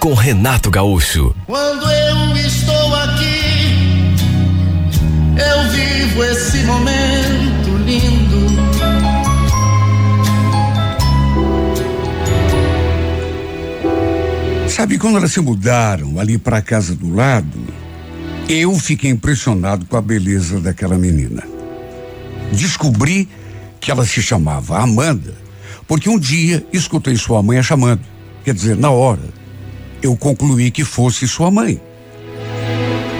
com Renato Gaúcho. Quando eu estou aqui, eu vivo esse momento lindo. Sabe quando elas se mudaram ali para a casa do lado? Eu fiquei impressionado com a beleza daquela menina. Descobri que ela se chamava Amanda, porque um dia escutei sua mãe a chamando. Quer dizer, na hora, eu concluí que fosse sua mãe.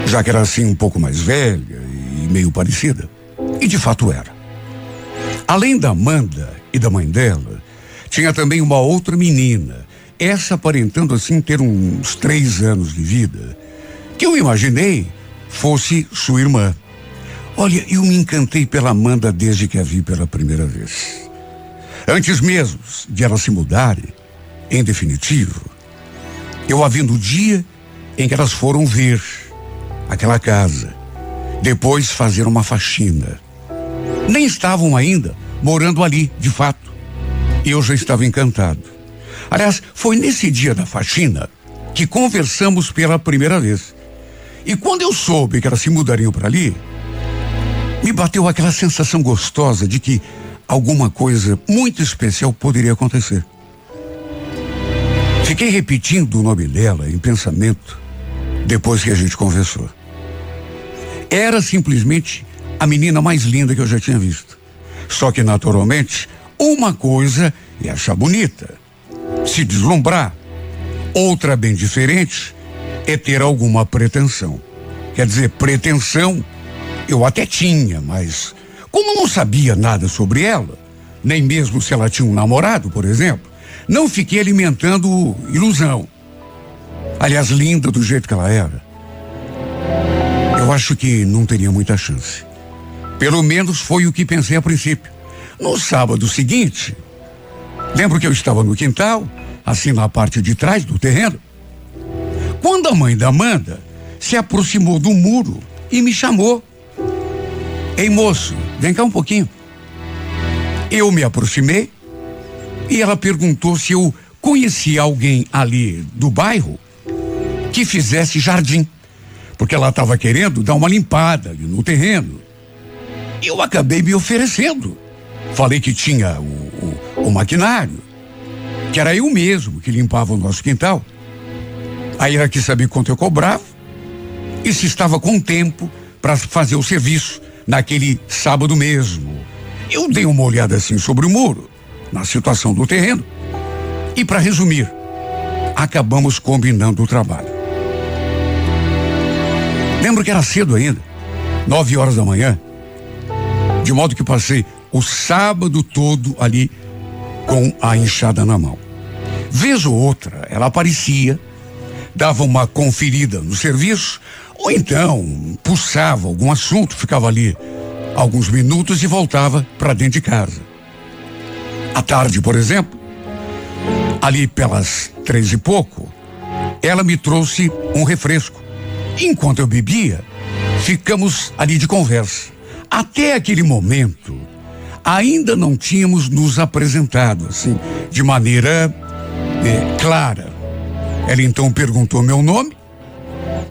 Já que era assim um pouco mais velha e meio parecida. E de fato era. Além da Amanda e da mãe dela, tinha também uma outra menina, essa aparentando assim ter uns três anos de vida, que eu imaginei fosse sua irmã. Olha, eu me encantei pela Amanda desde que a vi pela primeira vez. Antes mesmo de elas se mudarem, em definitivo, eu a vi no dia em que elas foram ver aquela casa. Depois fazer uma faxina. Nem estavam ainda morando ali, de fato. E eu já estava encantado. Aliás, foi nesse dia da faxina que conversamos pela primeira vez. E quando eu soube que elas se mudariam para ali, me bateu aquela sensação gostosa de que alguma coisa muito especial poderia acontecer. Fiquei repetindo o nome dela em pensamento depois que a gente conversou. Era simplesmente a menina mais linda que eu já tinha visto. Só que, naturalmente, uma coisa é achar bonita, se deslumbrar. Outra bem diferente é ter alguma pretensão. Quer dizer, pretensão eu até tinha, mas como não sabia nada sobre ela, nem mesmo se ela tinha um namorado, por exemplo, não fiquei alimentando ilusão. Aliás, linda do jeito que ela era. Eu acho que não teria muita chance. Pelo menos foi o que pensei a princípio. No sábado seguinte, lembro que eu estava no quintal, assim na parte de trás do terreno, quando a mãe da Amanda se aproximou do muro e me chamou. Ei, moço, vem cá um pouquinho. Eu me aproximei e ela perguntou se eu conhecia alguém ali do bairro que fizesse jardim, porque ela estava querendo dar uma limpada no terreno. Eu acabei me oferecendo. Falei que tinha o, o, o maquinário, que era eu mesmo que limpava o nosso quintal. Aí ela quis saber quanto eu cobrava e se estava com tempo para fazer o serviço naquele sábado mesmo. Eu dei uma olhada assim sobre o muro, na situação do terreno. E para resumir, acabamos combinando o trabalho. Lembro que era cedo ainda, nove horas da manhã, de modo que passei o sábado todo ali com a enxada na mão. Vez ou outra, ela aparecia, dava uma conferida no serviço, ou então puxava algum assunto, ficava ali alguns minutos e voltava para dentro de casa. À tarde, por exemplo, ali pelas três e pouco, ela me trouxe um refresco. Enquanto eu bebia, ficamos ali de conversa. Até aquele momento, ainda não tínhamos nos apresentado assim, de maneira eh, clara. Ela então perguntou meu nome,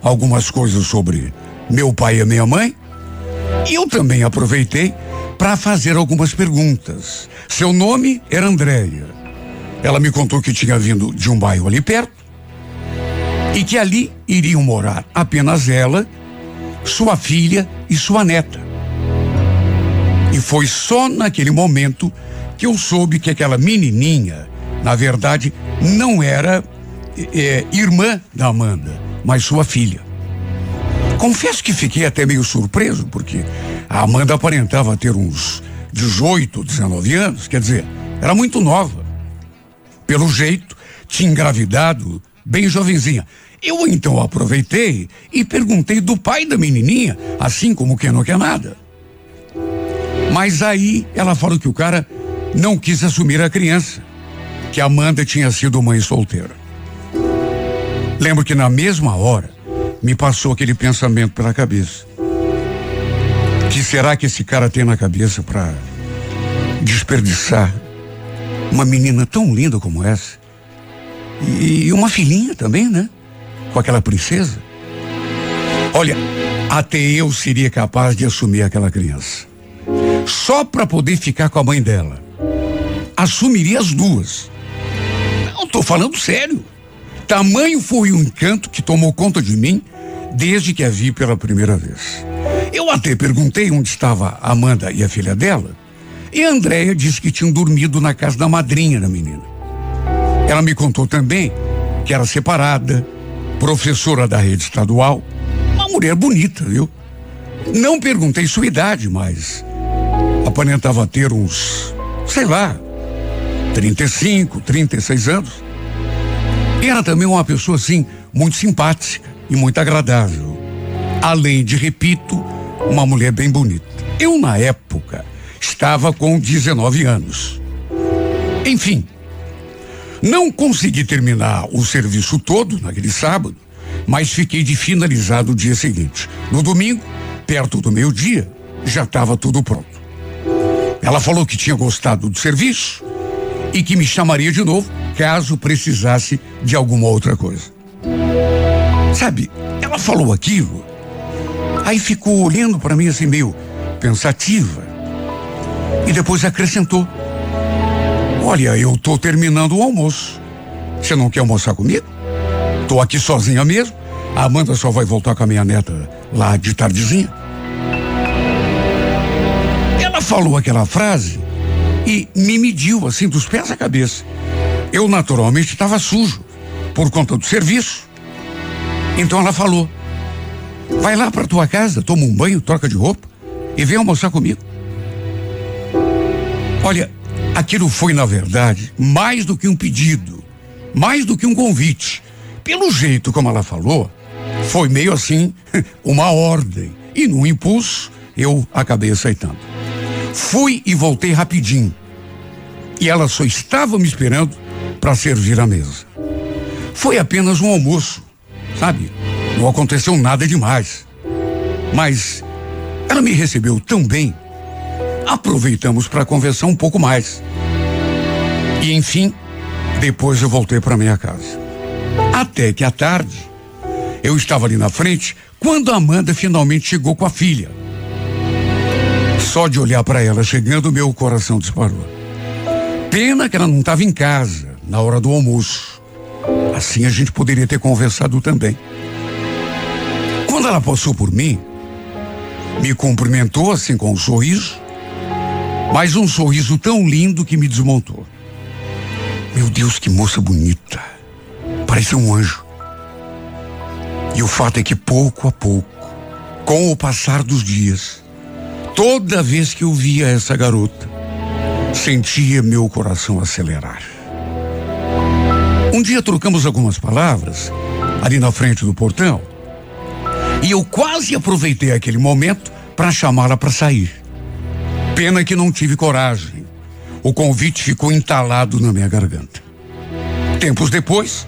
algumas coisas sobre meu pai e minha mãe, e eu também aproveitei para fazer algumas perguntas. Seu nome era Andréia. Ela me contou que tinha vindo de um bairro ali perto e que ali iriam morar apenas ela, sua filha e sua neta. E foi só naquele momento que eu soube que aquela menininha, na verdade, não era é, irmã da Amanda, mas sua filha. Confesso que fiquei até meio surpreso, porque a Amanda aparentava ter uns 18, 19 anos, quer dizer, era muito nova. Pelo jeito, tinha engravidado bem jovenzinha. Eu então aproveitei e perguntei do pai da menininha, assim como quem não quer nada. Mas aí ela falou que o cara não quis assumir a criança, que Amanda tinha sido mãe solteira. Lembro que na mesma hora me passou aquele pensamento pela cabeça. Que será que esse cara tem na cabeça para desperdiçar uma menina tão linda como essa? E uma filhinha também, né? Com aquela princesa. Olha, até eu seria capaz de assumir aquela criança. Só para poder ficar com a mãe dela. Assumiria as duas. Não tô falando sério. Tamanho foi o encanto que tomou conta de mim desde que a vi pela primeira vez. Eu até perguntei onde estava a Amanda e a filha dela, e a Andréia disse que tinham dormido na casa da madrinha da menina. Ela me contou também que era separada, professora da rede estadual, uma mulher bonita, viu? Não perguntei sua idade, mas aparentava ter uns, sei lá, 35, 36 anos. E era também uma pessoa assim, muito simpática e muito agradável. Além de, repito, uma mulher bem bonita. Eu, na época, estava com 19 anos. Enfim, não consegui terminar o serviço todo naquele sábado, mas fiquei de finalizar no dia seguinte. No domingo, perto do meio-dia, já estava tudo pronto. Ela falou que tinha gostado do serviço e que me chamaria de novo caso precisasse de alguma outra coisa. Sabe, ela falou aquilo, aí ficou olhando para mim assim meio pensativa e depois acrescentou: Olha, eu tô terminando o almoço. Você não quer almoçar comigo? Tô aqui sozinha mesmo. A Amanda só vai voltar com a minha neta lá de tardezinha. Ela falou aquela frase e me mediu assim dos pés à cabeça. Eu naturalmente estava sujo por conta do serviço. Então ela falou: Vai lá para tua casa, toma um banho, troca de roupa e vem almoçar comigo. Olha, aquilo foi na verdade mais do que um pedido, mais do que um convite. Pelo jeito como ela falou, foi meio assim uma ordem e no impulso eu acabei aceitando. Fui e voltei rapidinho. E ela só estava me esperando para servir a mesa. Foi apenas um almoço, sabe? Não aconteceu nada demais. Mas ela me recebeu tão bem. Aproveitamos para conversar um pouco mais. E enfim, depois eu voltei para minha casa. Até que à tarde, eu estava ali na frente quando a Amanda finalmente chegou com a filha. Só de olhar para ela chegando, meu coração disparou. Pena que ela não estava em casa na hora do almoço. Assim a gente poderia ter conversado também. Quando ela passou por mim, me cumprimentou assim com um sorriso, mas um sorriso tão lindo que me desmontou. Meu Deus, que moça bonita. Parecia um anjo. E o fato é que pouco a pouco, com o passar dos dias, toda vez que eu via essa garota, sentia meu coração acelerar. Um dia trocamos algumas palavras ali na frente do portão e eu quase aproveitei aquele momento para chamá-la para sair. Pena que não tive coragem. O convite ficou entalado na minha garganta. Tempos depois,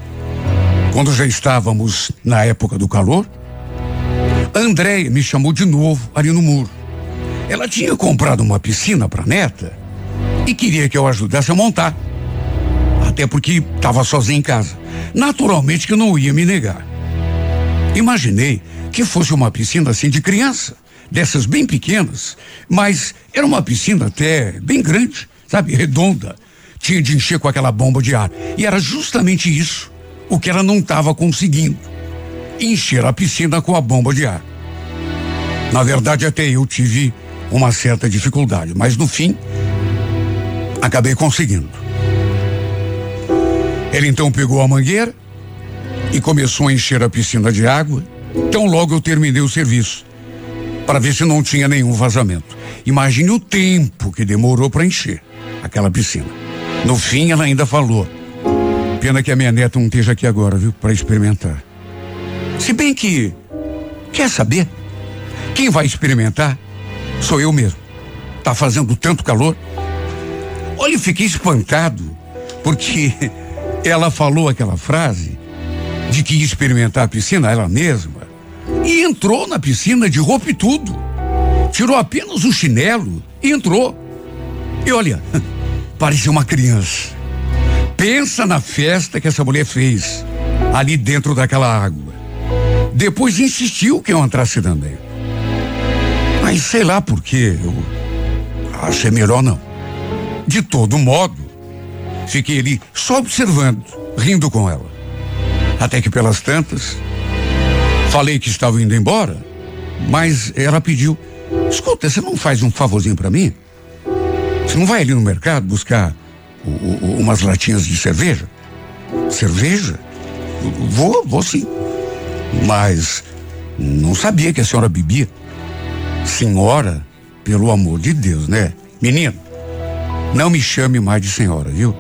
quando já estávamos na época do calor, Andréia me chamou de novo ali no muro. Ela tinha comprado uma piscina para neta e queria que eu ajudasse a montar. Até porque estava sozinha em casa. Naturalmente que eu não ia me negar. Imaginei que fosse uma piscina assim de criança, dessas bem pequenas, mas era uma piscina até bem grande, sabe, redonda. Tinha de encher com aquela bomba de ar. E era justamente isso o que ela não estava conseguindo. Encher a piscina com a bomba de ar. Na verdade, até eu tive uma certa dificuldade, mas no fim, acabei conseguindo. Ele então pegou a mangueira e começou a encher a piscina de água então logo eu terminei o serviço para ver se não tinha nenhum vazamento. Imagine o tempo que demorou para encher aquela piscina. No fim ela ainda falou: "Pena que a minha neta não esteja aqui agora, viu, para experimentar. Se bem que, quer saber? Quem vai experimentar sou eu mesmo. Tá fazendo tanto calor. Olha, fiquei espantado, porque ela falou aquela frase de que ia experimentar a piscina ela mesma e entrou na piscina de roupa e tudo. Tirou apenas o chinelo e entrou. E olha, parecia uma criança. Pensa na festa que essa mulher fez ali dentro daquela água. Depois insistiu que eu entrasse também. Mas sei lá por quê, eu achei melhor não. De todo modo, fiquei ali só observando, rindo com ela. Até que pelas tantas, falei que estava indo embora, mas ela pediu: escuta, você não faz um favorzinho para mim? Você não vai ali no mercado buscar o, o, umas latinhas de cerveja? Cerveja? Vou, vou sim. Mas não sabia que a senhora bebia. Senhora, pelo amor de Deus, né? Menino, não me chame mais de senhora, viu?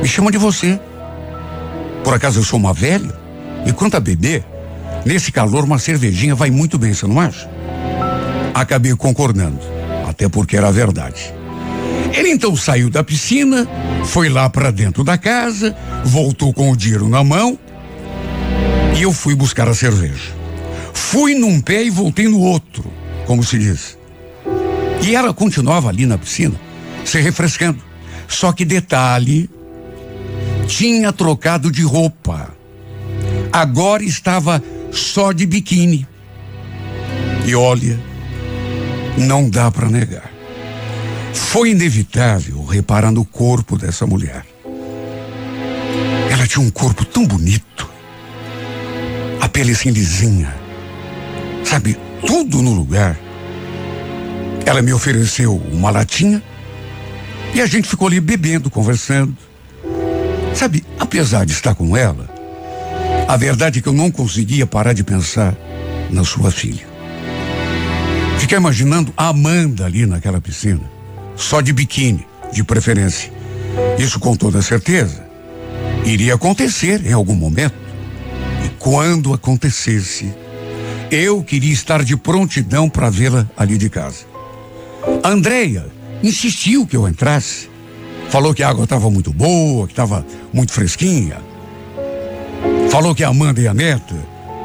Me chama de você. Por acaso eu sou uma velha? E quanto a beber, nesse calor uma cervejinha vai muito bem, você não acha? Acabei concordando, até porque era verdade. Ele então saiu da piscina, foi lá para dentro da casa, voltou com o dinheiro na mão e eu fui buscar a cerveja. Fui num pé e voltei no outro, como se diz. E ela continuava ali na piscina, se refrescando. Só que detalhe, tinha trocado de roupa. Agora estava só de biquíni. E olha, não dá para negar. Foi inevitável reparar no corpo dessa mulher. Ela tinha um corpo tão bonito. A pele assim lisinha. Sabe, tudo no lugar. Ela me ofereceu uma latinha e a gente ficou ali bebendo, conversando. Sabe, apesar de estar com ela, a verdade é que eu não conseguia parar de pensar na sua filha. Fiquei imaginando a Amanda ali naquela piscina só de biquíni, de preferência. Isso com toda certeza iria acontecer em algum momento. E quando acontecesse, eu queria estar de prontidão para vê-la ali de casa. A Andreia insistiu que eu entrasse. Falou que a água estava muito boa, que estava muito fresquinha. Falou que a Amanda e a neta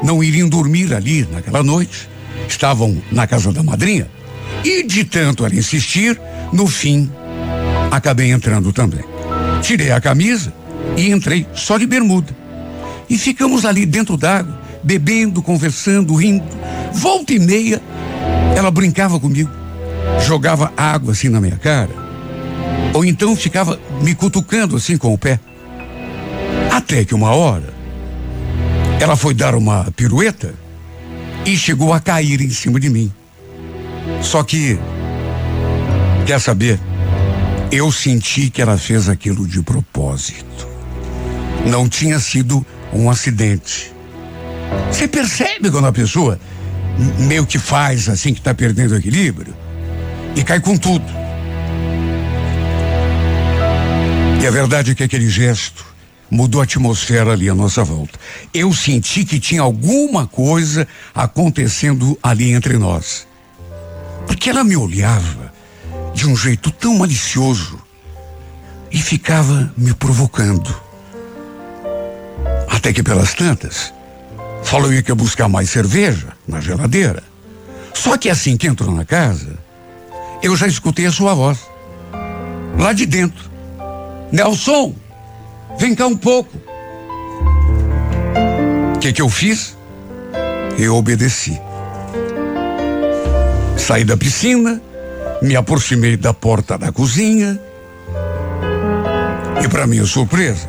não iriam dormir ali naquela noite. Estavam na casa da madrinha. E de tanto ela insistir, no fim, acabei entrando também. Tirei a camisa e entrei só de bermuda. E ficamos ali dentro d'água, bebendo, conversando, rindo. Volta e meia, ela brincava comigo, jogava água assim na minha cara, ou então ficava me cutucando assim com o pé. Até que uma hora, ela foi dar uma pirueta e chegou a cair em cima de mim. Só que Quer saber? Eu senti que ela fez aquilo de propósito. Não tinha sido um acidente. Você percebe quando a pessoa meio que faz assim que está perdendo o equilíbrio e cai com tudo. E a verdade é que aquele gesto mudou a atmosfera ali à nossa volta. Eu senti que tinha alguma coisa acontecendo ali entre nós. Porque ela me olhava de um jeito tão malicioso e ficava me provocando. Até que pelas tantas, falou que ia buscar mais cerveja na geladeira. Só que assim que entrou na casa, eu já escutei a sua voz. Lá de dentro. Nelson, vem cá um pouco. O que, que eu fiz? Eu obedeci. Saí da piscina, me aproximei da porta da cozinha e, para minha surpresa,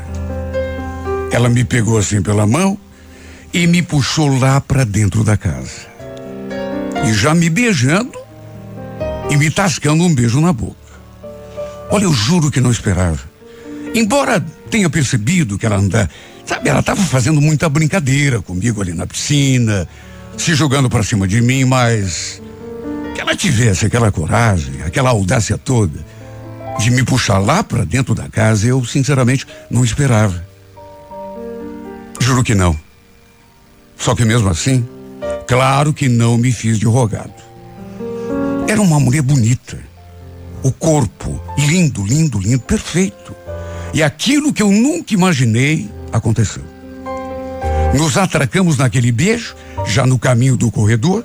ela me pegou assim pela mão e me puxou lá para dentro da casa. E já me beijando e me tascando um beijo na boca. Olha, eu juro que não esperava. Embora tenha percebido que ela anda, sabe, ela estava fazendo muita brincadeira comigo ali na piscina, se jogando para cima de mim, mas que ela tivesse aquela coragem, aquela audácia toda de me puxar lá para dentro da casa, eu sinceramente não esperava. Juro que não. Só que mesmo assim, claro que não me fiz de rogado. Era uma mulher bonita. O corpo, lindo, lindo, lindo, perfeito. E aquilo que eu nunca imaginei aconteceu. Nos atracamos naquele beijo, já no caminho do corredor,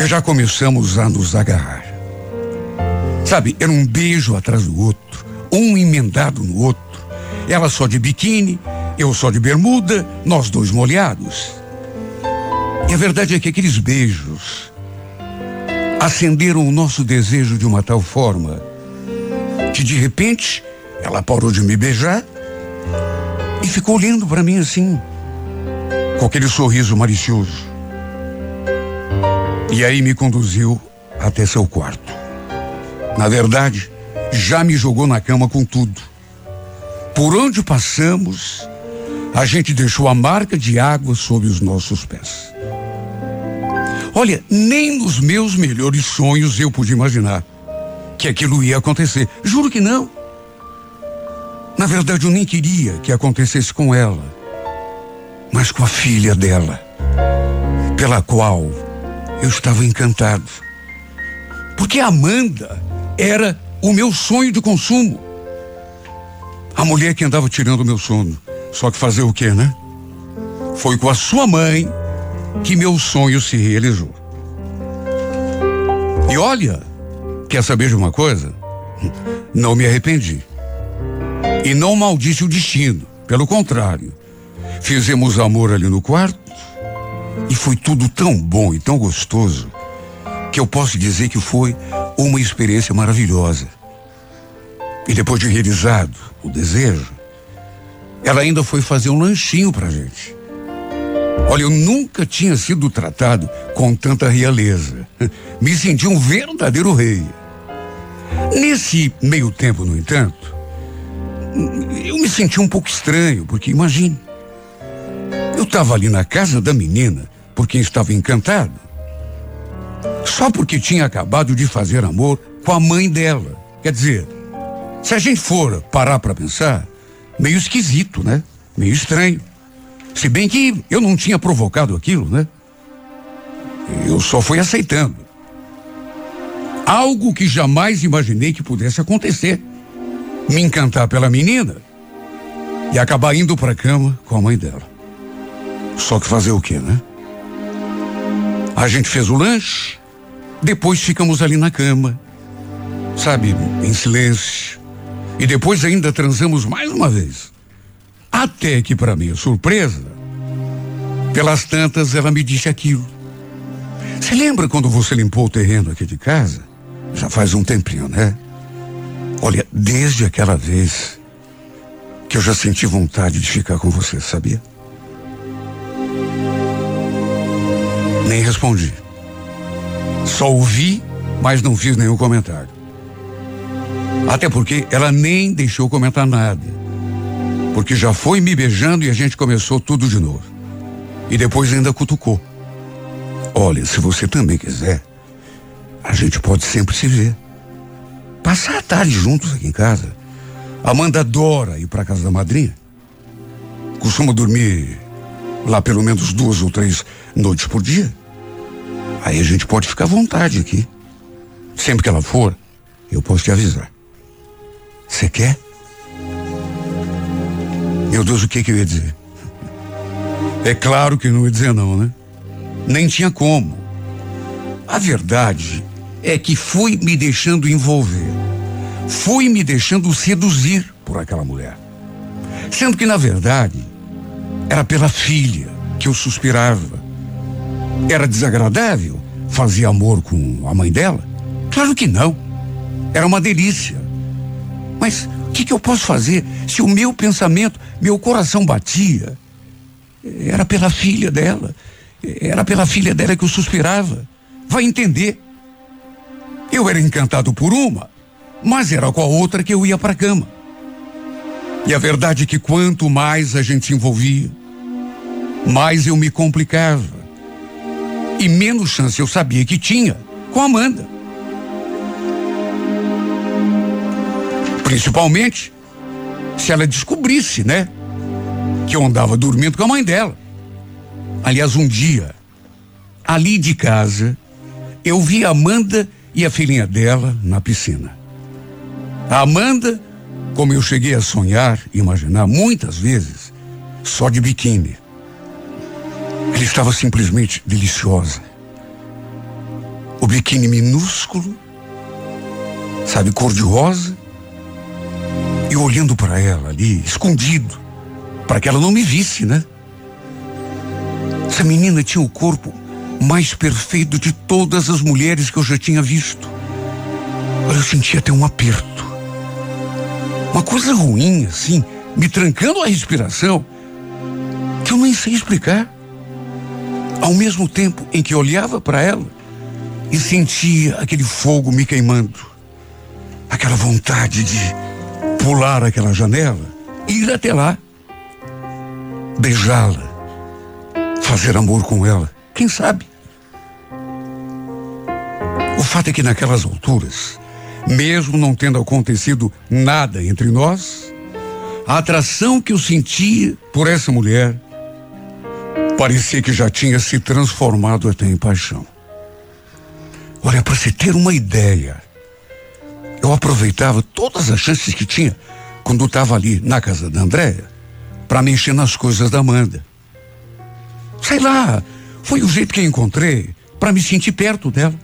e já começamos a nos agarrar. Sabe, era um beijo atrás do outro, um emendado no outro. Ela só de biquíni, eu só de bermuda, nós dois molhados. E a verdade é que aqueles beijos acenderam o nosso desejo de uma tal forma que de repente ela parou de me beijar e ficou olhando para mim assim, com aquele sorriso malicioso. E aí me conduziu até seu quarto. Na verdade, já me jogou na cama com tudo. Por onde passamos, a gente deixou a marca de água sob os nossos pés. Olha, nem nos meus melhores sonhos eu pude imaginar que aquilo ia acontecer. Juro que não. Na verdade, eu nem queria que acontecesse com ela, mas com a filha dela, pela qual eu estava encantado. Porque Amanda era o meu sonho de consumo. A mulher que andava tirando o meu sono. Só que fazer o quê, né? Foi com a sua mãe que meu sonho se realizou. E olha, quer saber de uma coisa? Não me arrependi. E não maldisse o destino. Pelo contrário, fizemos amor ali no quarto e foi tudo tão bom e tão gostoso que eu posso dizer que foi uma experiência maravilhosa. E depois de realizado o desejo, ela ainda foi fazer um lanchinho pra gente. Olha, eu nunca tinha sido tratado com tanta realeza. Me senti um verdadeiro rei. Nesse meio tempo, no entanto, eu me senti um pouco estranho, porque imagine, eu estava ali na casa da menina por quem estava encantado, só porque tinha acabado de fazer amor com a mãe dela. Quer dizer, se a gente for parar para pensar, meio esquisito, né? Meio estranho. Se bem que eu não tinha provocado aquilo, né? Eu só fui aceitando. Algo que jamais imaginei que pudesse acontecer. Me encantar pela menina e acabar indo para cama com a mãe dela. Só que fazer o quê, né? A gente fez o lanche, depois ficamos ali na cama, sabe, em silêncio. E depois ainda transamos mais uma vez. Até que, para minha surpresa, pelas tantas ela me disse aquilo. Você lembra quando você limpou o terreno aqui de casa? Já faz um tempinho, né? Olha, desde aquela vez que eu já senti vontade de ficar com você, sabia? Nem respondi. Só ouvi, mas não fiz nenhum comentário. Até porque ela nem deixou comentar nada porque já foi me beijando e a gente começou tudo de novo. E depois ainda cutucou. Olha, se você também quiser, a gente pode sempre se ver. Passar a tarde juntos aqui em casa. Amanda adora ir para casa da madrinha. Costuma dormir lá pelo menos duas ou três noites por dia. Aí a gente pode ficar à vontade aqui. Sempre que ela for, eu posso te avisar. Você quer? Meu Deus, o que, que eu ia dizer? É claro que não ia dizer não, né? Nem tinha como. A verdade é que fui me deixando envolver. Fui me deixando seduzir por aquela mulher. Sendo que, na verdade, era pela filha que eu suspirava. Era desagradável fazer amor com a mãe dela? Claro que não. Era uma delícia. Mas o que, que eu posso fazer se o meu pensamento, meu coração batia? Era pela filha dela. Era pela filha dela que eu suspirava. Vai entender. Eu era encantado por uma, mas era com a outra que eu ia para a cama. E a verdade é que quanto mais a gente se envolvia, mais eu me complicava. E menos chance eu sabia que tinha com a Amanda. Principalmente se ela descobrisse, né? Que eu andava dormindo com a mãe dela. Aliás, um dia, ali de casa, eu vi a Amanda e a filhinha dela na piscina. A Amanda, como eu cheguei a sonhar, imaginar muitas vezes, só de biquíni. Ela estava simplesmente deliciosa. O biquíni minúsculo, sabe, cor de rosa, e olhando para ela ali, escondido, para que ela não me visse, né? Essa menina tinha o corpo mais perfeito de todas as mulheres que eu já tinha visto. Eu sentia até um aperto. Uma coisa ruim, assim, me trancando a respiração, que eu nem sei explicar. Ao mesmo tempo em que olhava para ela e sentia aquele fogo me queimando, aquela vontade de pular aquela janela e ir até lá, beijá-la, fazer amor com ela. Quem sabe? O fato é que naquelas alturas, mesmo não tendo acontecido nada entre nós, a atração que eu sentia por essa mulher parecia que já tinha se transformado até em paixão. Olha, para se ter uma ideia, eu aproveitava todas as chances que tinha quando estava ali na casa da Andréia para mexer nas coisas da Amanda. Sei lá, foi o jeito que encontrei para me sentir perto dela.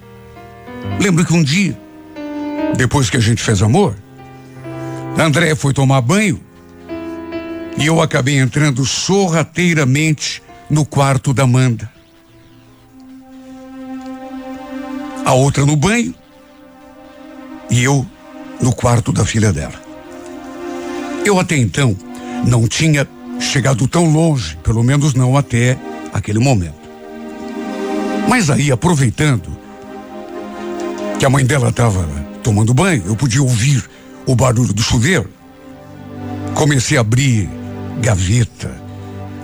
Lembro que um dia, depois que a gente fez amor, a Andréia foi tomar banho e eu acabei entrando sorrateiramente no quarto da Amanda. A outra no banho e eu no quarto da filha dela. Eu até então não tinha chegado tão longe, pelo menos não até aquele momento. Mas aí, aproveitando que a mãe dela estava tomando banho, eu podia ouvir o barulho do chuveiro. Comecei a abrir gaveta,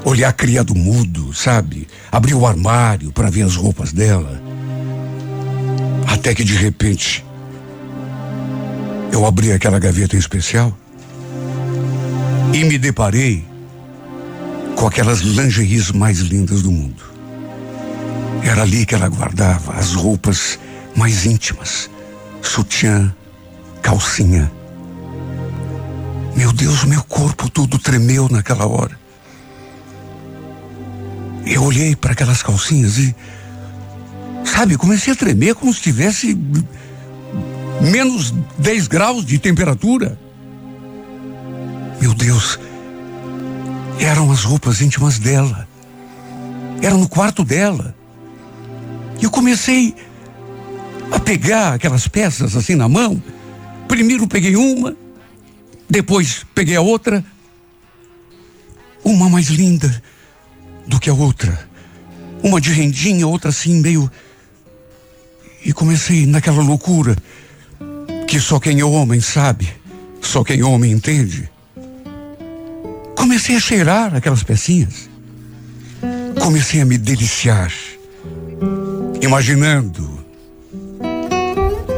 olhar criado mudo, sabe? Abrir o armário para ver as roupas dela. Até que de repente eu abri aquela gaveta em especial e me deparei com aquelas lingeries mais lindas do mundo. Era ali que ela guardava as roupas mais íntimas, sutiã, calcinha. Meu Deus, meu corpo todo tremeu naquela hora. Eu olhei para aquelas calcinhas e, sabe, comecei a tremer como se tivesse menos 10 graus de temperatura. Meu Deus, eram as roupas íntimas dela. Era no quarto dela. E eu comecei a pegar aquelas peças assim na mão. Primeiro peguei uma, depois peguei a outra. Uma mais linda do que a outra. Uma de rendinha, outra assim, meio. E comecei naquela loucura que só quem é homem sabe, só quem é homem entende. Comecei a cheirar aquelas pecinhas. Comecei a me deliciar, imaginando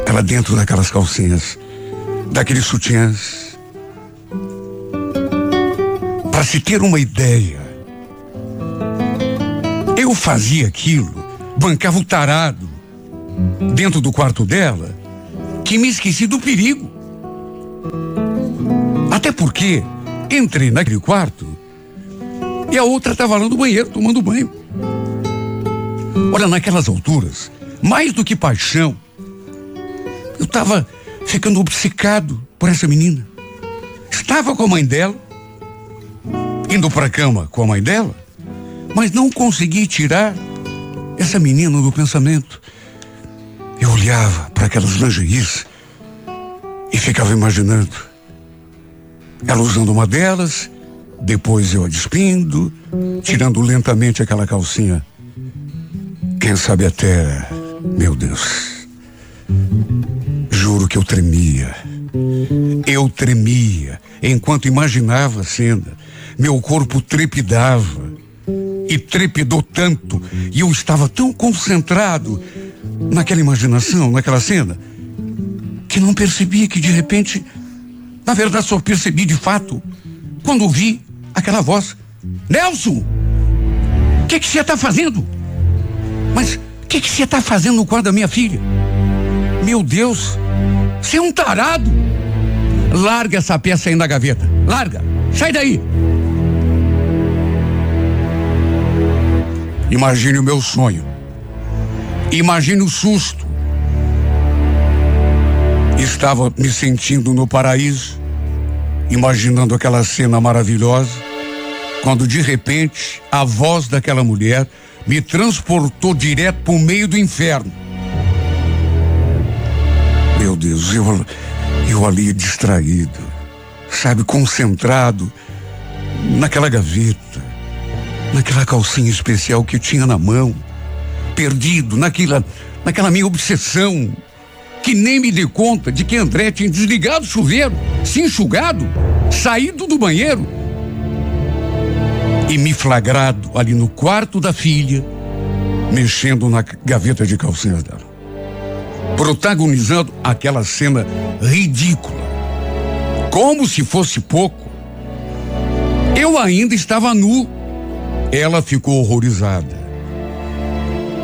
ela dentro daquelas calcinhas, daqueles sutiãs. Para se ter uma ideia, eu fazia aquilo, bancava o tarado dentro do quarto dela, que me esqueci do perigo. Até porque entrei naquele quarto e a outra estava lá no banheiro tomando banho. Olha, naquelas alturas, mais do que paixão, eu estava ficando obcecado por essa menina. Estava com a mãe dela, indo para a cama com a mãe dela, mas não consegui tirar essa menina do pensamento. Eu olhava para aquelas lingeries e ficava imaginando ela usando uma delas, depois eu a despindo, tirando lentamente aquela calcinha. Quem sabe até, meu Deus. Juro que eu tremia. Eu tremia enquanto imaginava a cena. Meu corpo trepidava. E trepidou tanto. E eu estava tão concentrado naquela imaginação, naquela cena, que não percebia que de repente na verdade, só percebi de fato quando ouvi aquela voz: Nelson! O que que você está fazendo? Mas o que você está fazendo no quarto da minha filha? Meu Deus, você é um tarado. Larga essa peça aí na gaveta. Larga. Sai daí. Imagine o meu sonho. Imagine o susto. Estava me sentindo no paraíso, imaginando aquela cena maravilhosa, quando de repente a voz daquela mulher me transportou direto para o meio do inferno. Meu Deus, eu, eu ali distraído, sabe, concentrado naquela gaveta, naquela calcinha especial que tinha na mão, perdido naquela, naquela minha obsessão, que nem me dei conta de que André tinha desligado o chuveiro, se enxugado, saído do banheiro e me flagrado ali no quarto da filha, mexendo na gaveta de calcinhas dela. Protagonizando aquela cena ridícula. Como se fosse pouco. Eu ainda estava nu. Ela ficou horrorizada.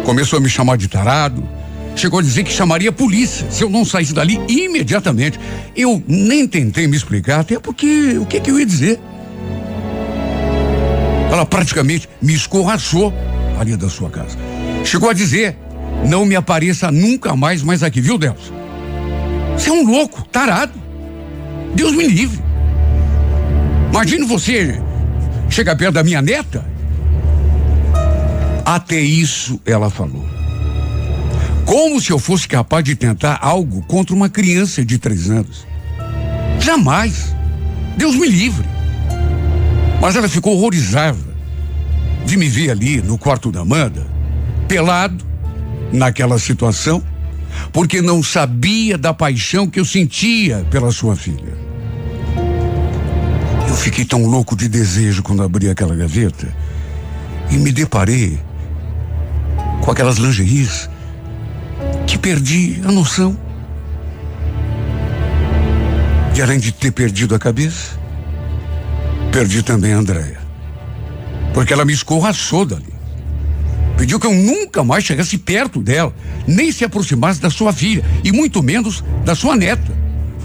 Começou a me chamar de tarado. Chegou a dizer que chamaria a polícia se eu não saísse dali imediatamente. Eu nem tentei me explicar, até porque o que, que eu ia dizer? Ela praticamente me escorraçou ali da sua casa. Chegou a dizer: não me apareça nunca mais mais aqui, viu, Deus? Você é um louco, tarado. Deus me livre. Imagine você chegar perto da minha neta. Até isso ela falou. Como se eu fosse capaz de tentar algo contra uma criança de três anos. Jamais. Deus me livre. Mas ela ficou horrorizada de me ver ali no quarto da Amanda, pelado, naquela situação, porque não sabia da paixão que eu sentia pela sua filha. Eu fiquei tão louco de desejo quando abri aquela gaveta e me deparei com aquelas lingeries que perdi a noção. E além de ter perdido a cabeça, perdi também a Andréia. Porque ela me escorraçou dali. Pediu que eu nunca mais chegasse perto dela, nem se aproximasse da sua filha, e muito menos da sua neta.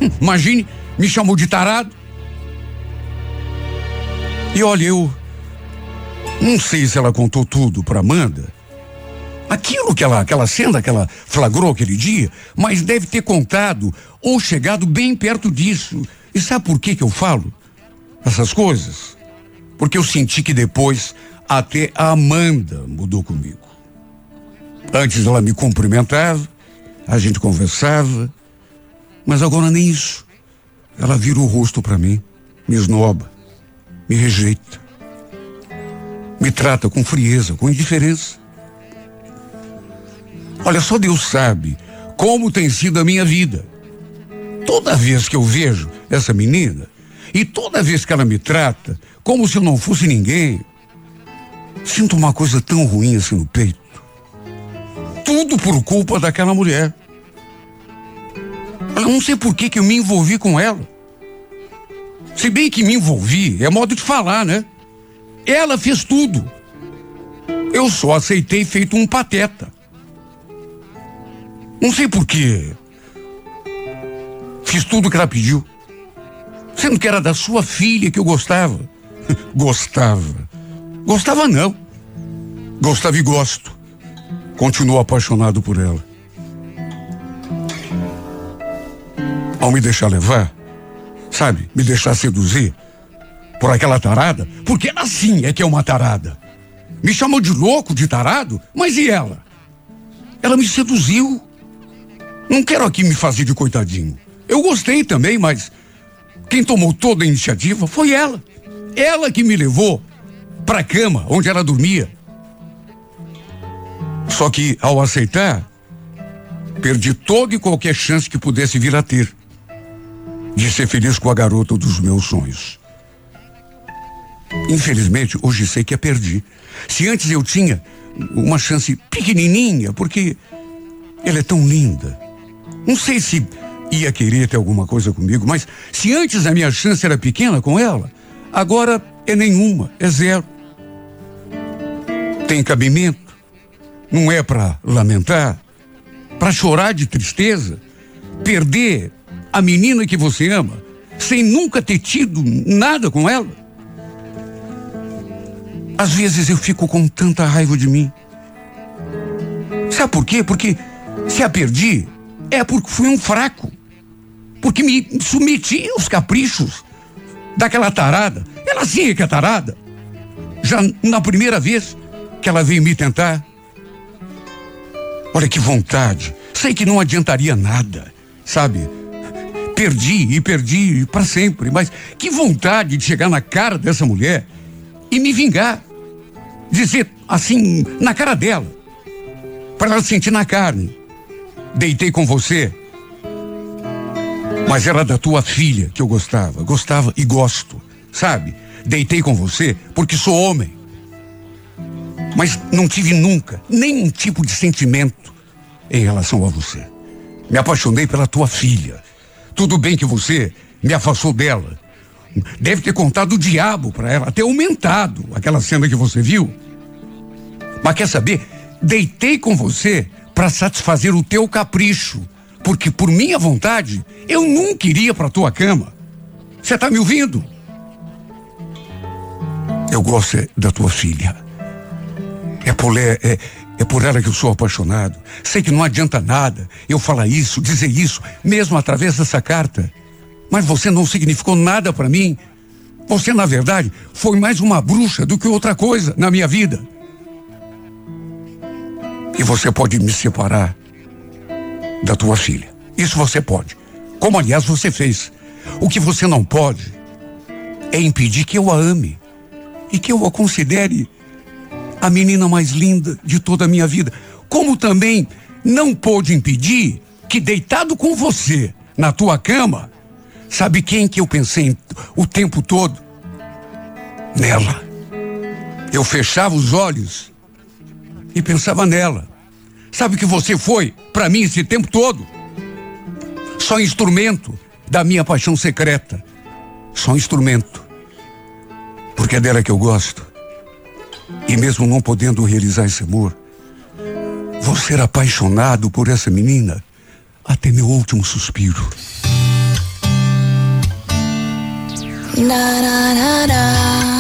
Hum, imagine, me chamou de tarado. E olha, eu não sei se ela contou tudo para Amanda. Aquilo que ela, aquela cena que ela flagrou aquele dia, mas deve ter contado ou chegado bem perto disso. E sabe por que que eu falo essas coisas? Porque eu senti que depois até a Amanda mudou comigo. Antes ela me cumprimentava, a gente conversava, mas agora nem isso. Ela vira o rosto para mim, me esnoba, me rejeita, me trata com frieza, com indiferença. Olha, só Deus sabe como tem sido a minha vida. Toda vez que eu vejo essa menina, e toda vez que ela me trata como se eu não fosse ninguém, sinto uma coisa tão ruim assim no peito. Tudo por culpa daquela mulher. Eu não sei por que, que eu me envolvi com ela. Se bem que me envolvi, é modo de falar, né? Ela fez tudo. Eu só aceitei feito um pateta. Não sei por quê. Fiz tudo que ela pediu. Sendo que era da sua filha que eu gostava. gostava. Gostava não. Gostava e gosto. Continuo apaixonado por ela. Ao me deixar levar, sabe, me deixar seduzir por aquela tarada, porque assim é que é uma tarada. Me chamou de louco, de tarado, mas e ela? Ela me seduziu. Não quero aqui me fazer de coitadinho. Eu gostei também, mas quem tomou toda a iniciativa foi ela. Ela que me levou para a cama onde ela dormia. Só que ao aceitar, perdi toda e qualquer chance que pudesse vir a ter de ser feliz com a garota dos meus sonhos. Infelizmente, hoje sei que a perdi. Se antes eu tinha uma chance pequenininha, porque ela é tão linda. Não sei se ia querer ter alguma coisa comigo, mas se antes a minha chance era pequena com ela, agora é nenhuma, é zero. tem cabimento. Não é para lamentar, para chorar de tristeza, perder a menina que você ama, sem nunca ter tido nada com ela. Às vezes eu fico com tanta raiva de mim. Sabe por quê? Porque se a perdi, é porque fui um fraco. Porque me submeti aos caprichos daquela tarada. Ela sim é que é tarada. Já na primeira vez que ela veio me tentar. Olha que vontade. Sei que não adiantaria nada, sabe? Perdi e perdi para sempre, mas que vontade de chegar na cara dessa mulher e me vingar. Dizer assim, na cara dela. Para ela sentir na carne. Deitei com você. Mas era da tua filha que eu gostava. Gostava e gosto, sabe? Deitei com você porque sou homem. Mas não tive nunca nenhum tipo de sentimento em relação a você. Me apaixonei pela tua filha. Tudo bem que você me afastou dela. Deve ter contado o diabo para ela, até aumentado aquela cena que você viu. Mas quer saber? Deitei com você para satisfazer o teu capricho, porque por minha vontade eu nunca iria para tua cama. Você tá me ouvindo? Eu gosto da tua filha. É por, é, é por ela que eu sou apaixonado. Sei que não adianta nada eu falar isso, dizer isso, mesmo através dessa carta. Mas você não significou nada para mim. Você, na verdade, foi mais uma bruxa do que outra coisa na minha vida. E você pode me separar da tua filha. Isso você pode. Como, aliás, você fez. O que você não pode é impedir que eu a ame e que eu a considere a menina mais linda de toda a minha vida. Como também não pôde impedir que, deitado com você na tua cama, sabe quem que eu pensei o tempo todo? Nela. Eu fechava os olhos e pensava nela. Sabe o que você foi para mim esse tempo todo? Só instrumento da minha paixão secreta. Só instrumento. Porque é dela que eu gosto. E mesmo não podendo realizar esse amor, vou ser apaixonado por essa menina até meu último suspiro. Na, na, na,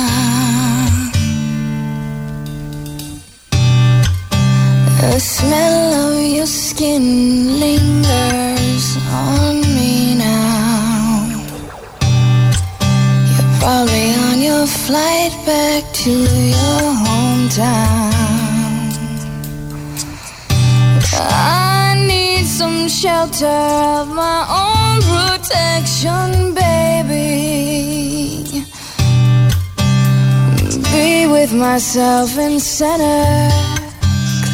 The smell of your skin lingers on me now. You're probably on your flight back to your hometown. I need some shelter of my own protection, baby. Be with myself in center